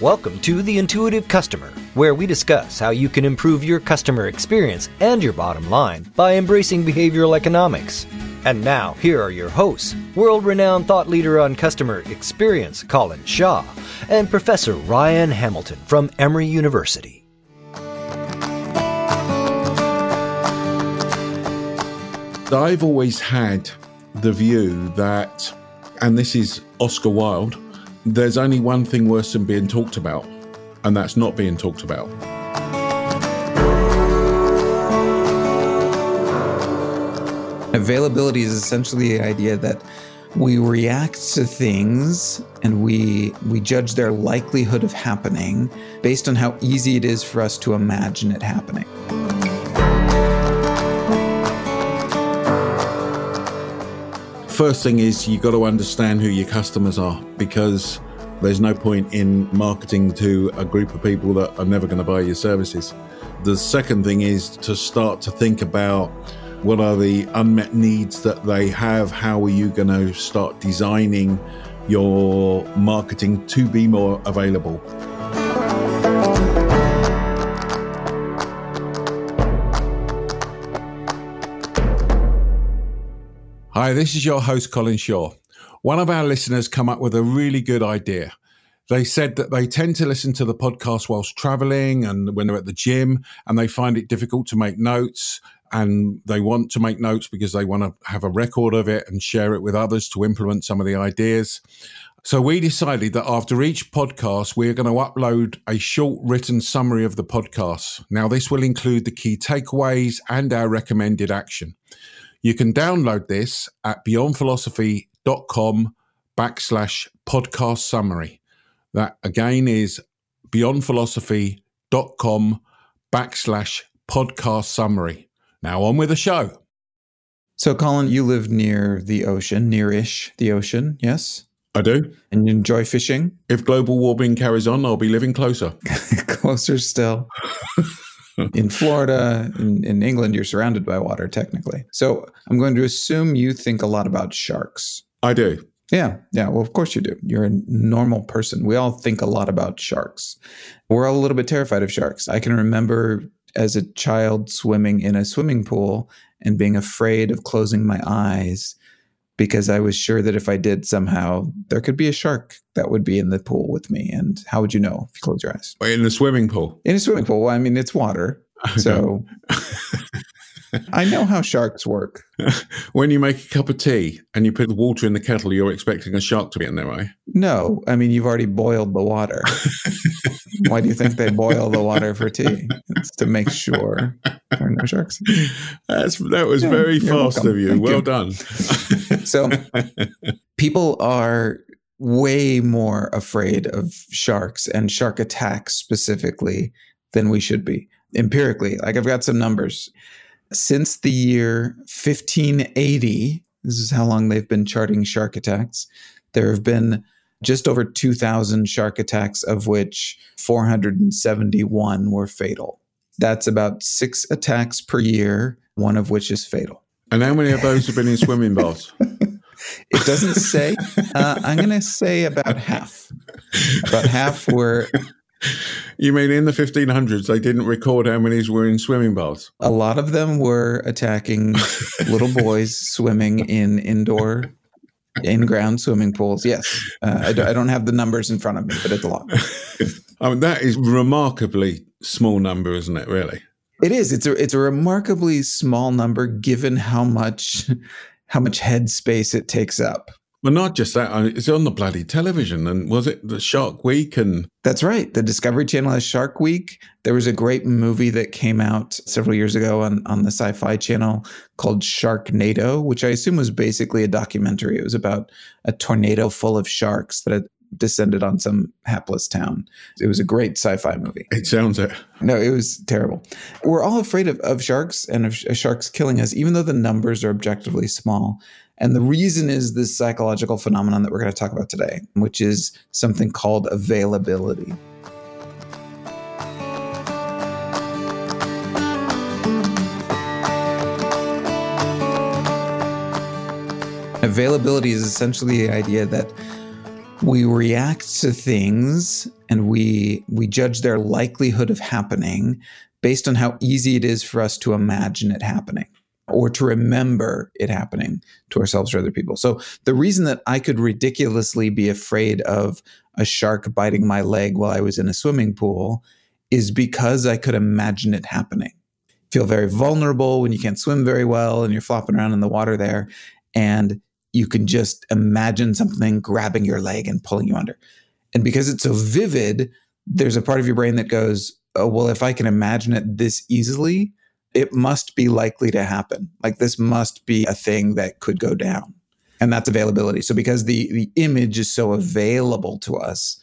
Welcome to The Intuitive Customer, where we discuss how you can improve your customer experience and your bottom line by embracing behavioral economics. And now, here are your hosts world renowned thought leader on customer experience, Colin Shaw, and Professor Ryan Hamilton from Emory University. I've always had the view that, and this is Oscar Wilde, there's only one thing worse than being talked about, and that's not being talked about. Availability is essentially the idea that we react to things and we we judge their likelihood of happening based on how easy it is for us to imagine it happening. First thing is you got to understand who your customers are because there's no point in marketing to a group of people that are never going to buy your services. The second thing is to start to think about what are the unmet needs that they have? How are you going to start designing your marketing to be more available? Hi, this is your host, Colin Shaw. One of our listeners come up with a really good idea. They said that they tend to listen to the podcast whilst traveling and when they're at the gym, and they find it difficult to make notes. And they want to make notes because they want to have a record of it and share it with others to implement some of the ideas. So we decided that after each podcast, we're going to upload a short written summary of the podcast. Now, this will include the key takeaways and our recommended action. You can download this at beyondphilosophy.com backslash podcast summary. That again is beyondphilosophy.com backslash podcast summary. Now on with the show. So, Colin, you live near the ocean, nearish the ocean, yes? I do. And you enjoy fishing? If global warming carries on, I'll be living closer. closer still. in Florida, in, in, England, you're surrounded by water technically. So I'm going to assume you think a lot about sharks. I do. Yeah, yeah. Well, of course you do. You're a normal person. We all think a lot about sharks. We're all a little bit terrified of sharks. I can remember as a child swimming in a swimming pool and being afraid of closing my eyes because I was sure that if I did somehow, there could be a shark that would be in the pool with me. And how would you know if you close your eyes? In the swimming pool? In a swimming pool. Well, I mean, it's water. So I know how sharks work. when you make a cup of tea and you put the water in the kettle, you're expecting a shark to be in there, right? No. I mean, you've already boiled the water. Why do you think they boil the water for tea? It's to make sure there are no sharks. That's, that was yeah, very fast welcome. of you. Thank well you. done. so people are way more afraid of sharks and shark attacks specifically than we should be empirically. Like I've got some numbers. Since the year 1580, this is how long they've been charting shark attacks, there have been just over 2,000 shark attacks, of which 471 were fatal. That's about six attacks per year, one of which is fatal. And how many of those have been in swimming baths? it doesn't say. Uh, I'm going to say about half. About half were you mean in the 1500s they didn't record how many were in swimming baths? A lot of them were attacking little boys swimming in indoor, in ground swimming pools. Yes. Uh, I, I, don't have the numbers in front of me, but it's a lot. I mean, that is remarkably small number, isn't it, really? It is. It's a, it's a remarkably small number given how much how much head space it takes up. Well, not just that. Uh, it's on the bloody television. And was it the Shark Week? And that's right. The Discovery Channel has Shark Week. There was a great movie that came out several years ago on, on the Sci Fi Channel called Sharknado, which I assume was basically a documentary. It was about a tornado full of sharks that had descended on some hapless town. It was a great sci-fi movie. It sounds it. No, it was terrible. We're all afraid of, of sharks and of sharks killing us, even though the numbers are objectively small. And the reason is this psychological phenomenon that we're going to talk about today, which is something called availability. Availability is essentially the idea that we react to things and we we judge their likelihood of happening based on how easy it is for us to imagine it happening or to remember it happening to ourselves or other people. So the reason that I could ridiculously be afraid of a shark biting my leg while I was in a swimming pool is because I could imagine it happening. Feel very vulnerable when you can't swim very well and you're flopping around in the water there and you can just imagine something grabbing your leg and pulling you under. And because it's so vivid, there's a part of your brain that goes, "Oh, well if I can imagine it this easily, it must be likely to happen. Like this must be a thing that could go down. And that's availability. So because the the image is so available to us,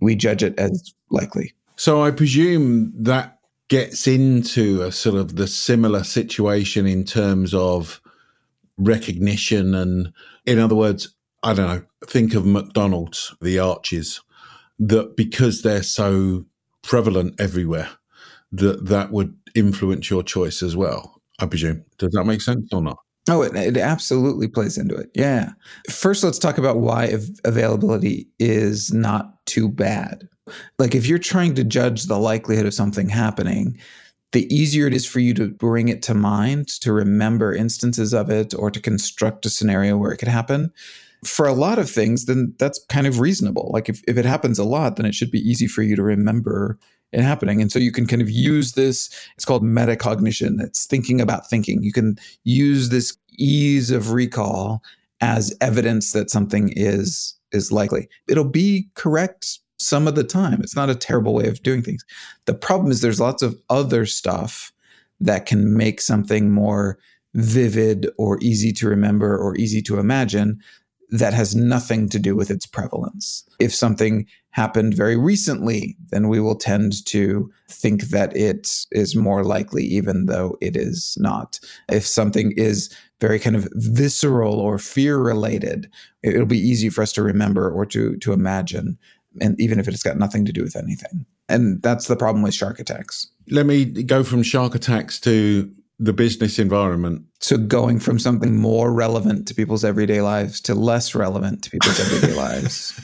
we judge it as likely. So I presume that gets into a sort of the similar situation in terms of recognition and in other words, I don't know, think of McDonald's, the arches, that because they're so prevalent everywhere, that that would influence your choice as well, I presume. Does that make sense or not? Oh, it, it absolutely plays into it. Yeah. First, let's talk about why availability is not too bad. Like, if you're trying to judge the likelihood of something happening, the easier it is for you to bring it to mind, to remember instances of it, or to construct a scenario where it could happen. For a lot of things, then that's kind of reasonable. Like, if, if it happens a lot, then it should be easy for you to remember it happening. And so you can kind of use this, it's called metacognition. It's thinking about thinking. You can use this ease of recall as evidence that something is is likely. It'll be correct some of the time. It's not a terrible way of doing things. The problem is there's lots of other stuff that can make something more vivid or easy to remember or easy to imagine that has nothing to do with its prevalence. If something happened very recently, then we will tend to think that it is more likely, even though it is not. If something is very kind of visceral or fear related, it'll be easy for us to remember or to, to imagine, and even if it's got nothing to do with anything. And that's the problem with shark attacks. Let me go from shark attacks to the business environment. So going from something more relevant to people's everyday lives to less relevant to people's everyday lives.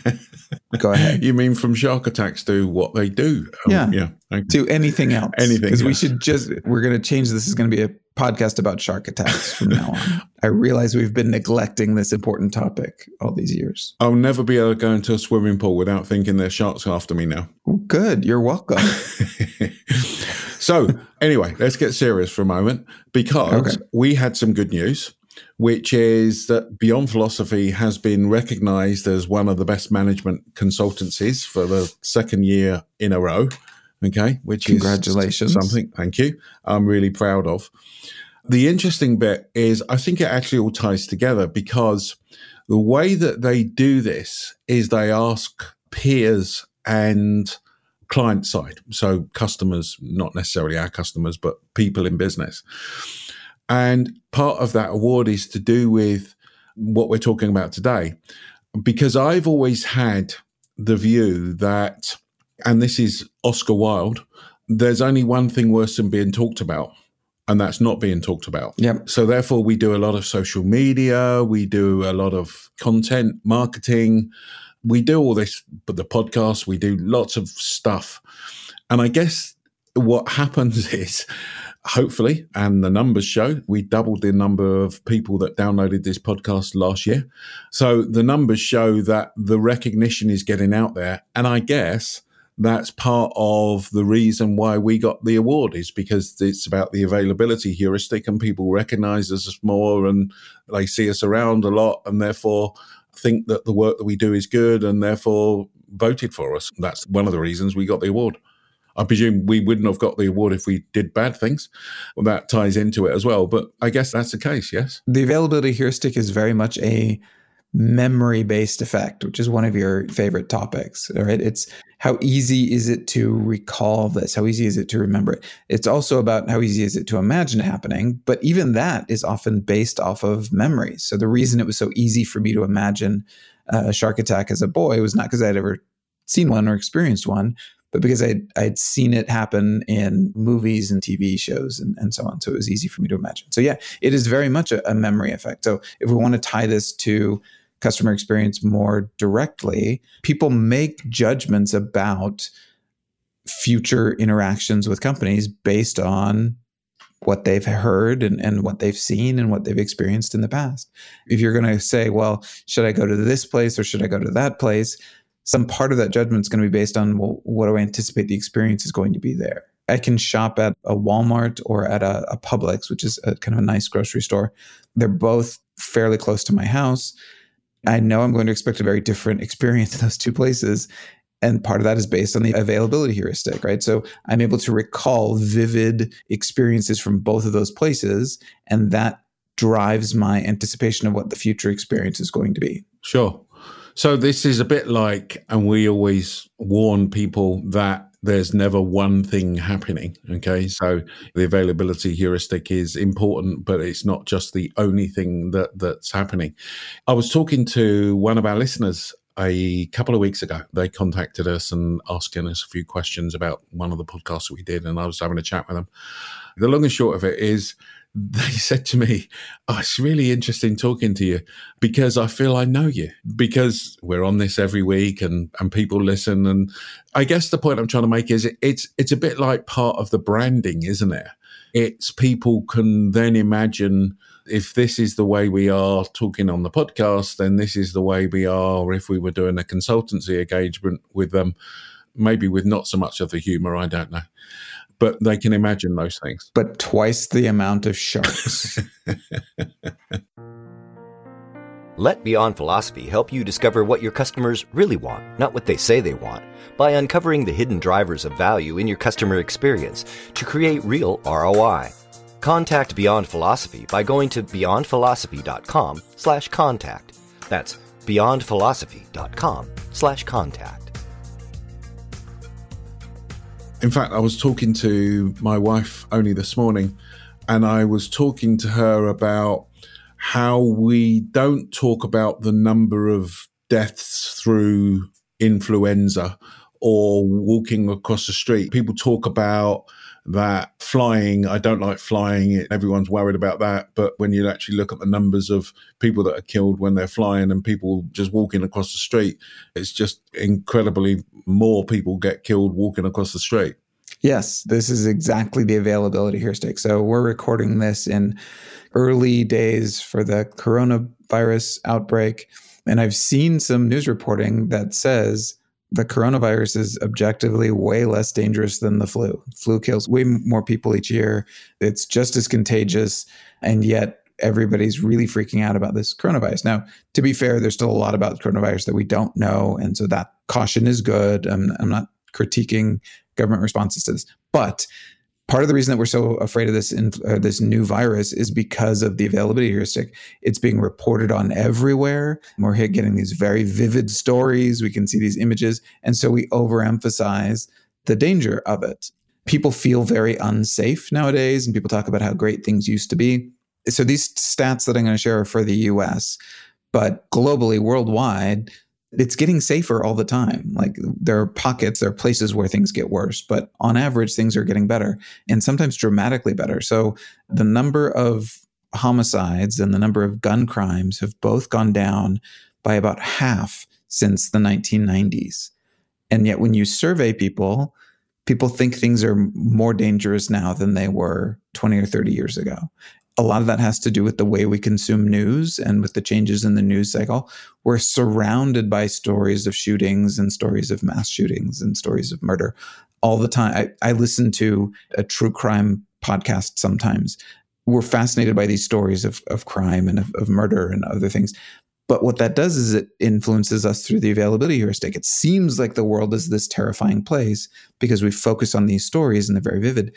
Go ahead. You mean from shark attacks to what they do? Um, yeah. Yeah. Okay. To anything else. Anything. Because yeah. we should just, we're going to change this. is going to be a podcast about shark attacks from now on. I realize we've been neglecting this important topic all these years. I'll never be able to go into a swimming pool without thinking there's sharks after me now. Good. You're welcome. So, anyway, let's get serious for a moment because okay. we had some good news, which is that Beyond Philosophy has been recognized as one of the best management consultancies for the second year in a row. Okay, which congratulations, is something. Thank you. I'm really proud of. The interesting bit is, I think it actually all ties together because the way that they do this is they ask peers and client side. So customers, not necessarily our customers, but people in business. And part of that award is to do with what we're talking about today. Because I've always had the view that, and this is Oscar Wilde, there's only one thing worse than being talked about and that's not being talked about. Yep. So therefore we do a lot of social media, we do a lot of content marketing, we do all this, but the podcast, we do lots of stuff. And I guess what happens is, hopefully, and the numbers show, we doubled the number of people that downloaded this podcast last year. So the numbers show that the recognition is getting out there. And I guess that's part of the reason why we got the award is because it's about the availability heuristic and people recognize us more and they see us around a lot and therefore think that the work that we do is good and therefore voted for us. That's one of the reasons we got the award. I presume we wouldn't have got the award if we did bad things. Well, that ties into it as well. But I guess that's the case, yes? The availability heuristic is very much a memory based effect, which is one of your favorite topics. Right? It's how easy is it to recall this? How easy is it to remember it? It's also about how easy is it to imagine happening. But even that is often based off of memories. So the reason it was so easy for me to imagine uh, a shark attack as a boy was not because I'd ever seen one or experienced one, but because I'd, I'd seen it happen in movies and TV shows and, and so on. So it was easy for me to imagine. So, yeah, it is very much a, a memory effect. So, if we want to tie this to customer experience more directly, people make judgments about future interactions with companies based on what they've heard and, and what they've seen and what they've experienced in the past. If you're going to say, well, should I go to this place or should I go to that place? Some part of that judgment is going to be based on, well, what do I anticipate the experience is going to be there? I can shop at a Walmart or at a, a Publix, which is a kind of a nice grocery store. They're both fairly close to my house. I know I'm going to expect a very different experience in those two places. And part of that is based on the availability heuristic, right? So I'm able to recall vivid experiences from both of those places. And that drives my anticipation of what the future experience is going to be. Sure. So this is a bit like, and we always warn people that there's never one thing happening. Okay. So the availability heuristic is important, but it's not just the only thing that, that's happening. I was talking to one of our listeners a couple of weeks ago. They contacted us and asking us a few questions about one of the podcasts that we did, and I was having a chat with them. The long and short of it is they said to me, oh, it's really interesting talking to you because I feel I know you because we're on this every week and, and people listen. And I guess the point I'm trying to make is it's, it's a bit like part of the branding, isn't it? It's people can then imagine if this is the way we are talking on the podcast, then this is the way we are or if we were doing a consultancy engagement with them, maybe with not so much of the humor, I don't know but they can imagine those things. But twice the amount of sharks. Let Beyond Philosophy help you discover what your customers really want, not what they say they want, by uncovering the hidden drivers of value in your customer experience to create real ROI. Contact Beyond Philosophy by going to beyondphilosophy.com slash contact. That's beyondphilosophy.com slash contact. In fact, I was talking to my wife only this morning, and I was talking to her about how we don't talk about the number of deaths through influenza or walking across the street. People talk about that flying. I don't like flying. Everyone's worried about that. But when you actually look at the numbers of people that are killed when they're flying and people just walking across the street, it's just incredibly more people get killed walking across the street. Yes, this is exactly the availability heuristic. So we're recording this in early days for the coronavirus outbreak. And I've seen some news reporting that says the coronavirus is objectively way less dangerous than the flu. Flu kills way more people each year. It's just as contagious. And yet everybody's really freaking out about this coronavirus. Now, to be fair, there's still a lot about coronavirus that we don't know. And so that caution is good. I'm, I'm not critiquing government responses to this. But part of the reason that we're so afraid of this uh, this new virus is because of the availability heuristic. It's being reported on everywhere. We're getting these very vivid stories. We can see these images, and so we overemphasize the danger of it. People feel very unsafe nowadays, and people talk about how great things used to be. So these stats that I'm going to share are for the U.S., but globally, worldwide, it's getting safer all the time. Like there are pockets, there are places where things get worse, but on average, things are getting better and sometimes dramatically better. So the number of homicides and the number of gun crimes have both gone down by about half since the 1990s. And yet, when you survey people, people think things are more dangerous now than they were 20 or 30 years ago a lot of that has to do with the way we consume news and with the changes in the news cycle. We're surrounded by stories of shootings and stories of mass shootings and stories of murder all the time. I, I listen to a true crime podcast sometimes. We're fascinated by these stories of, of crime and of, of murder and other things. But what that does is it influences us through the availability heuristic. It seems like the world is this terrifying place because we focus on these stories and they're very vivid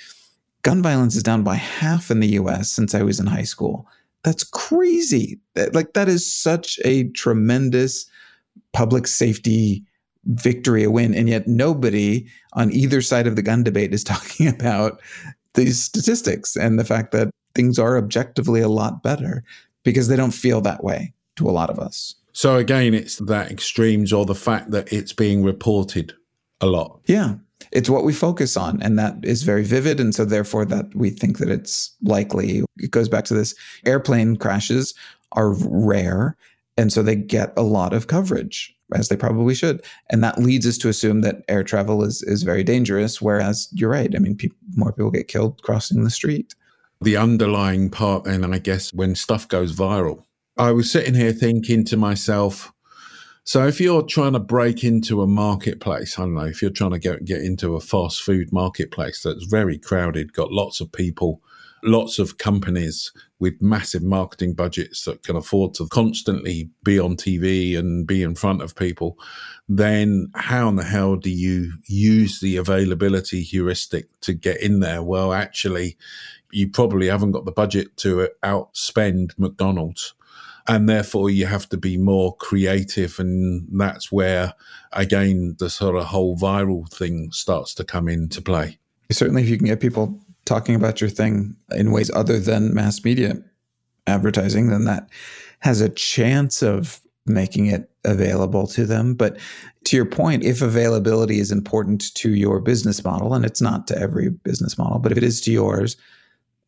gun violence is down by half in the US since I was in high school. That's crazy. Like, that is such a tremendous public safety victory, a win. And yet, nobody on either side of the gun debate is talking about these statistics and the fact that things are objectively a lot better because they don't feel that way to a lot of us. So, again, it's that extremes or the fact that it's being reported a lot. Yeah it's what we focus on and that is very vivid and so therefore that we think that it's likely it goes back to this airplane crashes are rare And so they get a lot of coverage, as they probably should. And that leads us to assume that air travel is, is very dangerous. Whereas you're right. I mean, pe- more people get killed crossing the street. The underlying part, and I guess, when stuff goes viral, I was sitting here thinking to myself, so if you're trying to break into a marketplace, I don't know, if you're trying to get, get into a fast food marketplace that's very crowded, got lots of people, lots of companies with massive marketing budgets that can afford to constantly be on TV and be in front of people, then how in the hell do you use the availability heuristic to get in there? Well, actually, you probably haven't got the budget to outspend McDonald's and therefore you have to be more creative and that's where again the sort of whole viral thing starts to come into play. Certainly if you can get people talking about your thing in ways other than mass media advertising then that has a chance of making it available to them. But to your point if availability is important to your business model and it's not to every business model but if it is to yours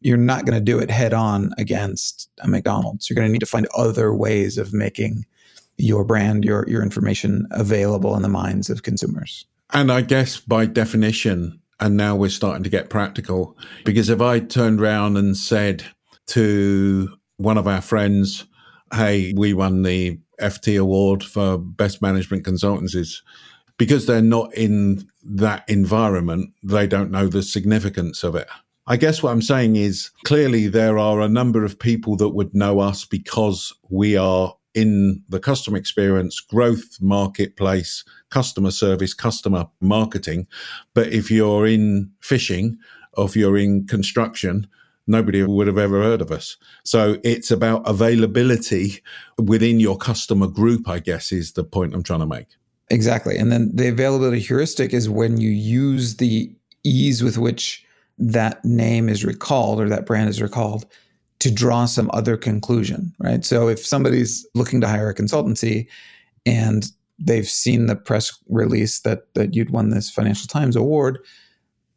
you're not going to do it head on against a McDonald's. You're going to need to find other ways of making your brand, your your information available in the minds of consumers. And I guess by definition, and now we're starting to get practical, because if I turned around and said to one of our friends, "Hey, we won the FT award for best management consultancies," because they're not in that environment, they don't know the significance of it. I guess what I'm saying is clearly there are a number of people that would know us because we are in the customer experience, growth marketplace, customer service, customer marketing. But if you're in fishing or if you're in construction, nobody would have ever heard of us. So it's about availability within your customer group, I guess, is the point I'm trying to make. Exactly. And then the availability heuristic is when you use the ease with which that name is recalled or that brand is recalled to draw some other conclusion, right? So if somebody's looking to hire a consultancy and they've seen the press release that that you'd won this Financial Times award,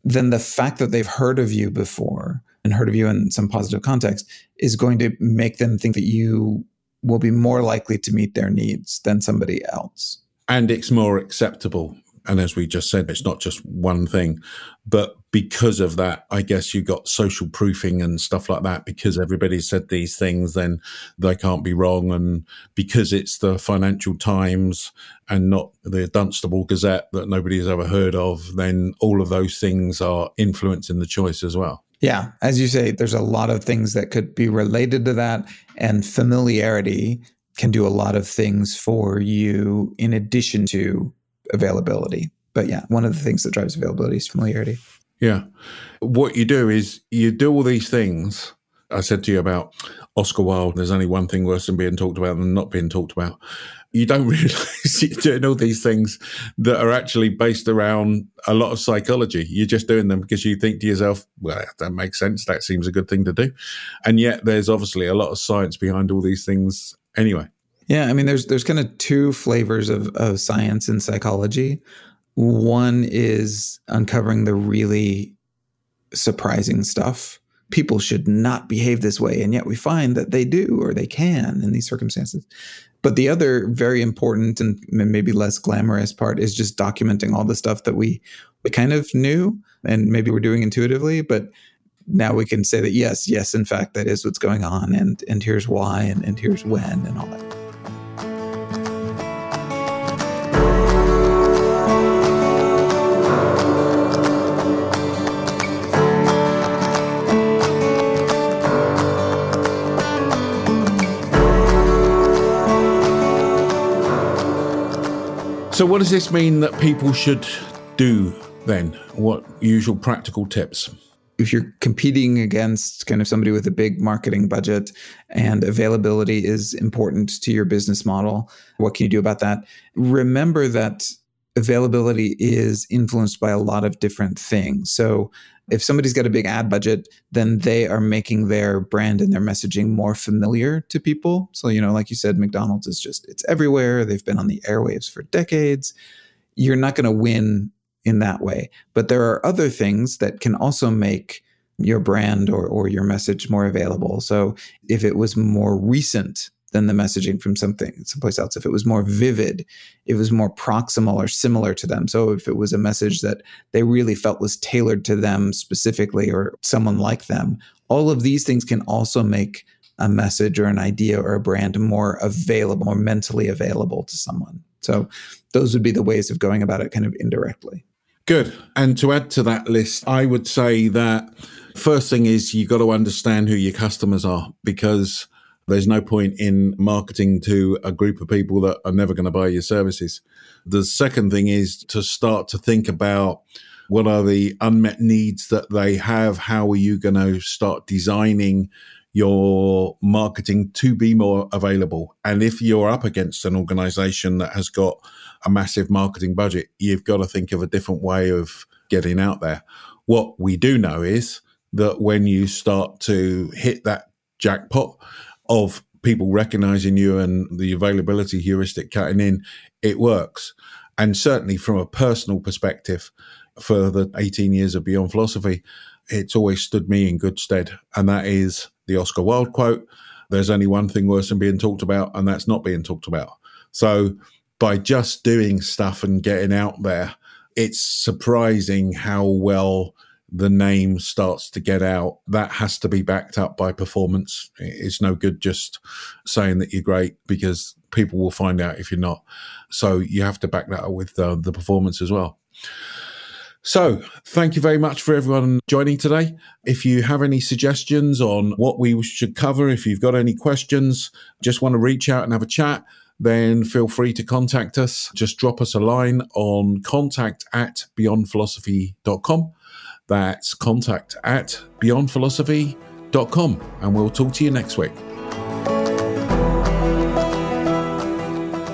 then the fact that they've heard of you before and heard of you in some positive context is going to make them think that you will be more likely to meet their needs than somebody else. And it's more acceptable and as we just said, it's not just one thing. But because of that, I guess you got social proofing and stuff like that. Because everybody said these things, then they can't be wrong. And because it's the Financial Times and not the Dunstable Gazette that nobody's ever heard of, then all of those things are influencing the choice as well. Yeah. As you say, there's a lot of things that could be related to that. And familiarity can do a lot of things for you in addition to availability. But yeah, one of the things that drives availability is familiarity. Yeah. What you do is you do all these things. I said to you about Oscar Wilde, there's only one thing worse than being talked about than not being talked about. You don't realize you're doing all these things that are actually based around a lot of psychology. You're just doing them because you think to yourself, well, that makes sense. That seems a good thing to do. And yet there's obviously a lot of science behind all these things anyway. Yeah, I mean, there's there's kind of two flavors of of science and psychology. One is uncovering the really surprising stuff. People should not behave this way, and yet we find that they do or they can in these circumstances. But the other very important and maybe less glamorous part is just documenting all the stuff that we we kind of knew and maybe we're doing intuitively, but now we can say that yes, yes, in fact, that is what's going on, and and here's why, and, and here's when, and all that. So, what does this mean that people should do then? What usual practical tips? If you're competing against kind of somebody with a big marketing budget and availability is important to your business model, what can you do about that? Remember that availability is influenced by a lot of different things. So, if somebody's got a big ad budget, then they are making their brand and their messaging more familiar to people. So, you know, like you said, McDonald's is just, it's everywhere. They've been on the airwaves for decades. You're not going to win in that way. But there are other things that can also make your brand or, or your message more available. So, if it was more recent than the messaging from something someplace else. If it was more vivid, it was more proximal or similar to them. So if it was a message that they really felt was tailored to them specifically or someone like them, all of these things can also make a message or an idea or a brand more available, more mentally available to someone. So those would be the ways of going about it kind of indirectly. Good. And to add to that list, I would say that first thing is you got to understand who your customers are because there's no point in marketing to a group of people that are never going to buy your services. The second thing is to start to think about what are the unmet needs that they have? How are you going to start designing your marketing to be more available? And if you're up against an organization that has got a massive marketing budget, you've got to think of a different way of getting out there. What we do know is that when you start to hit that jackpot of people recognizing you and the availability heuristic cutting in, it works. And certainly from a personal perspective, for the 18 years of Beyond Philosophy, it's always stood me in good stead. And that is the Oscar Wilde quote there's only one thing worse than being talked about, and that's not being talked about. So by just doing stuff and getting out there, it's surprising how well the name starts to get out. That has to be backed up by performance. It's no good just saying that you're great because people will find out if you're not. So you have to back that up with uh, the performance as well. So, thank you very much for everyone joining today. If you have any suggestions on what we should cover, if you've got any questions, just want to reach out and have a chat, then feel free to contact us. Just drop us a line on contact at beyondphilosophy.com. That's contact at beyondphilosophy.com. And we'll talk to you next week.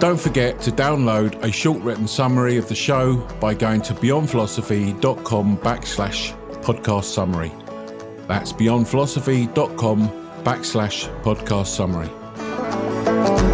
Don't forget to download a short written summary of the show by going to beyondphilosophy.com backslash podcast summary. That's beyondphilosophy.com backslash podcast summary.